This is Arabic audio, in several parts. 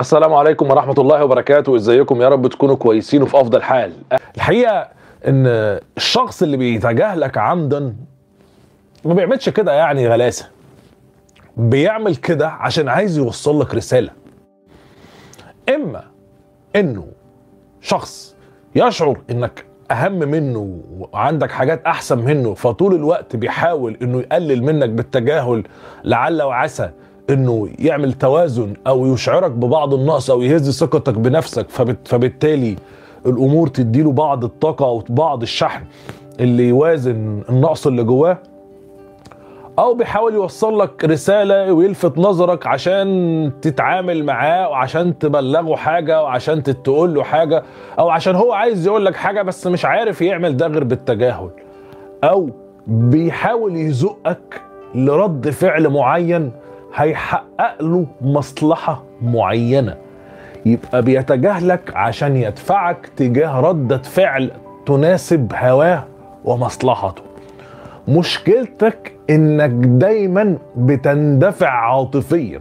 السلام عليكم ورحمة الله وبركاته. إزيكم يا رب تكونوا كويسين وفي أفضل حال. الحقيقة إن الشخص اللي بيتجاهلك عمدا ما بيعملش كده يعني غلاسة. بيعمل كده عشان عايز يوصل لك رسالة. إما إنه شخص يشعر إنك أهم منه وعندك حاجات أحسن منه فطول الوقت بيحاول إنه يقلل منك بالتجاهل لعل وعسى إنه يعمل توازن أو يشعرك ببعض النقص أو يهز ثقتك بنفسك فبت فبالتالي الأمور تديله بعض الطاقة أو بعض الشحن اللي يوازن النقص اللي جواه أو بيحاول يوصل لك رسالة ويلفت نظرك عشان تتعامل معاه وعشان تبلغه حاجة وعشان تقول له حاجة أو عشان هو عايز يقول لك حاجة بس مش عارف يعمل ده غير بالتجاهل. أو بيحاول يزقك لرد فعل معين هيحقق له مصلحة معينة. يبقى بيتجاهلك عشان يدفعك تجاه ردة فعل تناسب هواه ومصلحته. مشكلتك إنك دايما بتندفع عاطفيا.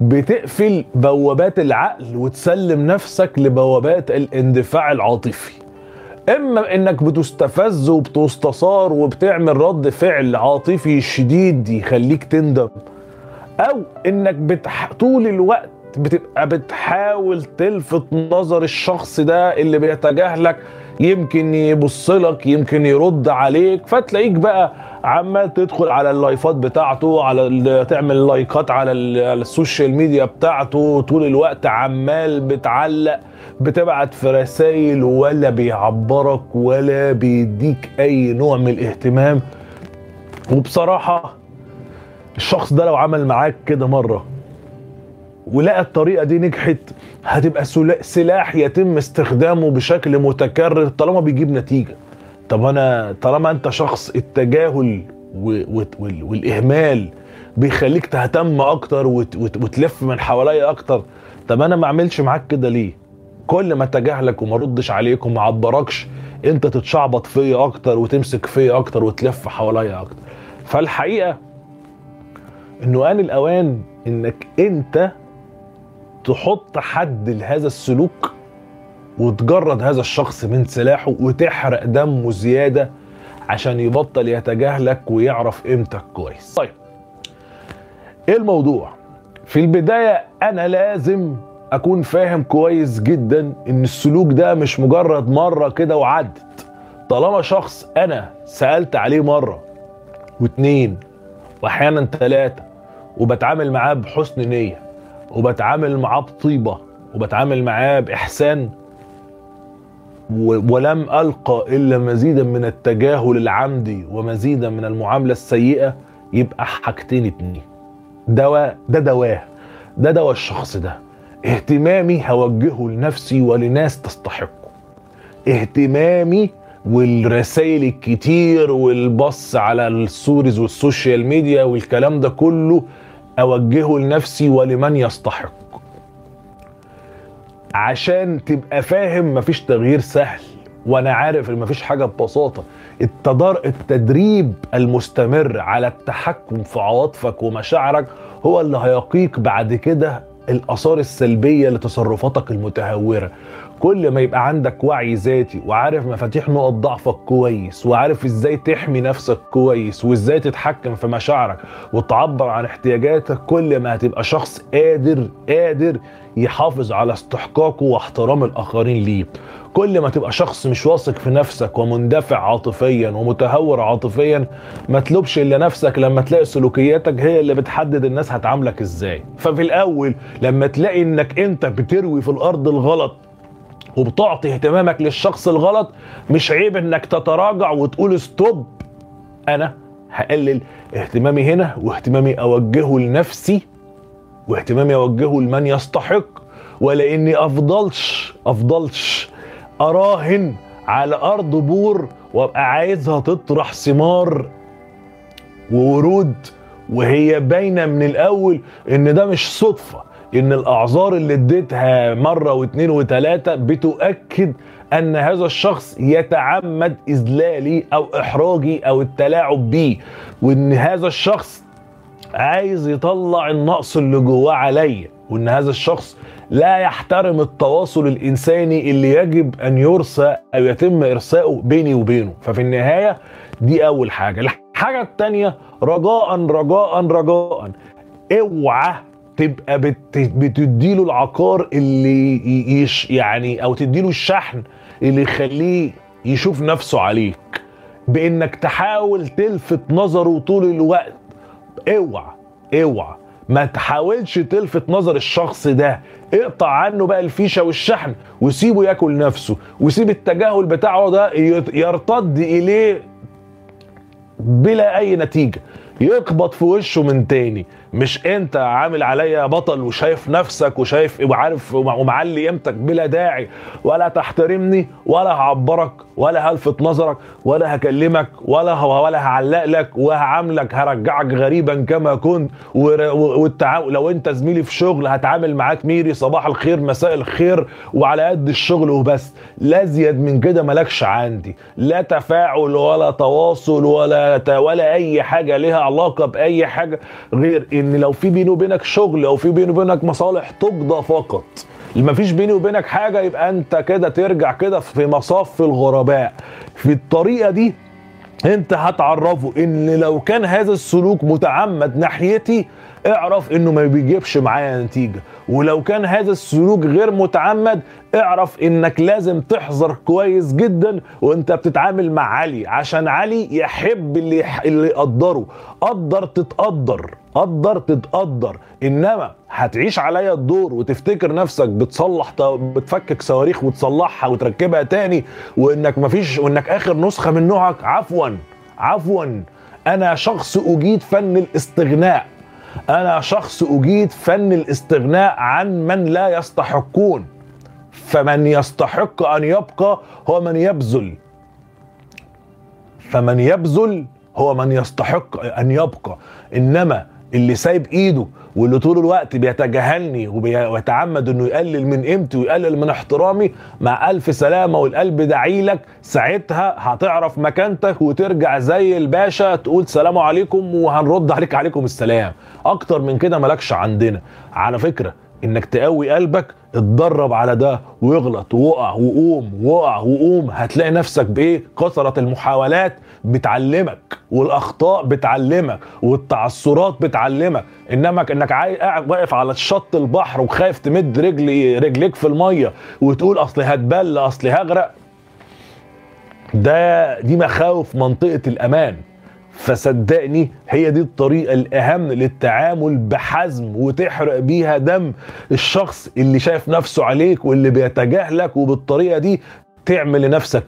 بتقفل بوابات العقل وتسلم نفسك لبوابات الاندفاع العاطفي. إما إنك بتستفز وبتستثار وبتعمل رد فعل عاطفي شديد يخليك تندم. أو إنك بتح... طول الوقت بتبقى بتحاول تلفت نظر الشخص ده اللي بيتجاهلك يمكن يبص لك يمكن يرد عليك فتلاقيك بقى عمال تدخل على اللايفات بتاعته على تعمل لايكات على, ال- على ال social media بتاعته طول الوقت عمال بتعلق بتبعت في رسائل ولا بيعبرك ولا بيديك أي نوع من الاهتمام. وبصراحة الشخص ده لو عمل معاك كده مرة ولقى الطريقة دي نجحت هتبقى سلا- سلاح يتم استخدامه بشكل متكرر طالما بيجيب نتيجة. طب أنا طالما أنت شخص التجاهل والإهمال بيخليك تهتم أكتر وت- وت- وتلف من حواليا أكتر طب أنا ما أعملش معاك كده ليه؟ كل ما أتجاهلك وما ردش عليك وما عبركش أنت تتشعبط فيا أكتر وتمسك فيا أكتر وتلف حواليا أكتر. فالحقيقة إنه ان الأوان إنك أنت تحط حد لهذا السلوك وتجرد هذا الشخص من سلاحه وتحرق دمه زيادة عشان يبطل يتجاهلك ويعرف قيمتك كويس. طيب إيه الموضوع؟ في البداية أنا لازم أكون فاهم كويس جدا إن السلوك ده مش مجرد مرة كده وعدت. طالما شخص أنا سألت عليه مرة واتنين واحيانا ثلاثة وبتعامل معاه بحسن نية وبتعامل معاه بطيبة وبتعامل معاه بإحسان ولم ألقى إلا مزيدا من التجاهل العمدي ومزيدا من المعاملة السيئة يبقى حاجتين اتنين. دواء ده دواه ده دواء الشخص ده. اهتمامي هوجهه لنفسي ولناس تستحقه. اهتمامي والرسائل الكتير والبص على ال stories وال social media والكلام ده كله أوجهه لنفسي ولمن يستحق. عشان تبقى فاهم مفيش تغيير سهل وأنا عارف إن مفيش حاجة ببساطة. التدار التدريب المستمر على التحكم في عواطفك ومشاعرك هو اللي هيقيك بعد كده الآثار السلبية لتصرفاتك المتهورة. كل ما يبقى عندك وعي ذاتي وعارف مفاتيح نقط ضعفك كويس وعارف إزاي تحمي نفسك كويس وإزاي تتحكم في مشاعرك وتعبر عن احتياجاتك كل ما هتبقى شخص قادر قادر يحافظ على استحقاقه واحترام الآخرين ليه. كل ما تبقى شخص مش واثق في نفسك ومندفع عاطفيا ومتهور عاطفيا ما تلومش إلا نفسك لما تلاقي سلوكياتك هي اللي بتحدد الناس هتعاملك إزاي. ففي الأول لما تلاقي إنك أنت بتروي في الأرض الغلط وبتعطي اهتمامك للشخص الغلط مش عيب إنك تتراجع وتقول ستوب أنا هقلل اهتمامي هنا واهتمامي أوجهه لنفسي واهتمامي أوجهه لمن يستحق ولأني أفضلش أفضلش أراهن على أرض بور وأبقى عايزها تطرح ثمار وورود. وهي باينة من الأول إن ده مش صدفة. إن الأعذار اللي اديتها مرة واثنين وثلاثه بتؤكد أن هذا الشخص يتعمد إذلالي أو إحراجي أو التلاعب بي وإن هذا الشخص عايز يطلع النقص اللي جواه عليا وإن هذا الشخص لا يحترم التواصل الإنساني اللي يجب أن يرسى أو يتم ارسائه بيني وبينه. ففي النهاية دي أول حاجة. الحاجة الثانية رجاء رجاء رجاء اوعى تبقى بت... بتديله العقار اللي يش يعني أو تديله الشحن اللي يخليه يشوف نفسه عليك. بإنك تحاول تلفت نظره طول الوقت. اوعى اوعى. ما تحاولش تلفت نظر الشخص ده. اقطع عنه بقى الفيشة والشحن وسيبه ياكل نفسه. وسيب التجاهل بتاعه ده يرتد إليه بلا أي نتيجة. يخبط في وشه من تاني. مش انت عامل عليا بطل وشايف نفسك وشايف وعارف ومعلي قيمتك بلا داعي ولا تحترمني ولا هعبرك ولا هلفت نظرك ولا هكلمك ولا ولا هعلق لك وهعاملك هرجعك غريبا كما كنت والتعامل لو انت زميلي في شغل هتعامل معاك ميري صباح الخير مساء الخير وعلى قد الشغل وبس. لا زياد من كده مالكش عندي. لا تفاعل ولا تواصل ولا ولا أي حاجة لها علاقة بأي حاجة غير إن لو في بيني وبينك شغل أو في بيني وبينك مصالح تقضى فقط. ما فيش بيني وبينك حاجة يبقى أنت كده ترجع كده في مصاف الغرباء. في الطريقة دي أنت هتعرفه إن لو كان هذا السلوك متعمد ناحيتي اعرف إنه ما بيجيبش معايا نتيجة. ولو كان هذا السلوك غير متعمد اعرف إنك لازم تحذر كويس جدا وأنت بتتعامل مع علي عشان علي يحب اللي اللي يقدره. قدر تتقدر. قدر تتقدر إنما هتعيش عليا الدور وتفتكر نفسك بتصلح بتفكك صواريخ وتصلحها وتركبها تاني وإنك مفيش وإنك آخر نسخة من نوعك. عفوا عفوا. أنا شخص أجيد فن الاستغناء. أنا شخص أجيد فن الاستغناء عن من لا يستحقون. فمن يستحق أن يبقى هو من يبذل. فمن يبذل هو من يستحق أن يبقى. إنما اللي سايب ايده واللي طول الوقت بيتجاهلني ويتعمد انه يقلل من قيمتي ويقلل من احترامي مع ألف سلامة والقلب داعي لك ساعتها هتعرف مكانتك وترجع زي الباشا تقول سلام عليكم وهنرد عليك عليكم السلام. أكتر من كده مالكش عندنا. على فكرة إنك تقوي قلبك اتدرب على ده ويغلط ووقع وقوم وقع وقوم هتلاقي نفسك بإيه؟ كثرة المحاولات بتعلمك والأخطاء بتعلمك والتعثرات بتعلمك. إنما إنك قاعد واقف على شط البحر وخايف تمد رجلي رجليك في المية وتقول أصل هتبل أصل هغرق. ده دي مخاوف منطقة الأمان. فصدقني هي دي الطريقة الأهم للتعامل بحزم وتحرق بيها دم الشخص اللي شايف نفسه عليك واللي بيتجاهلك وبالطريقة دي تعمل لنفسك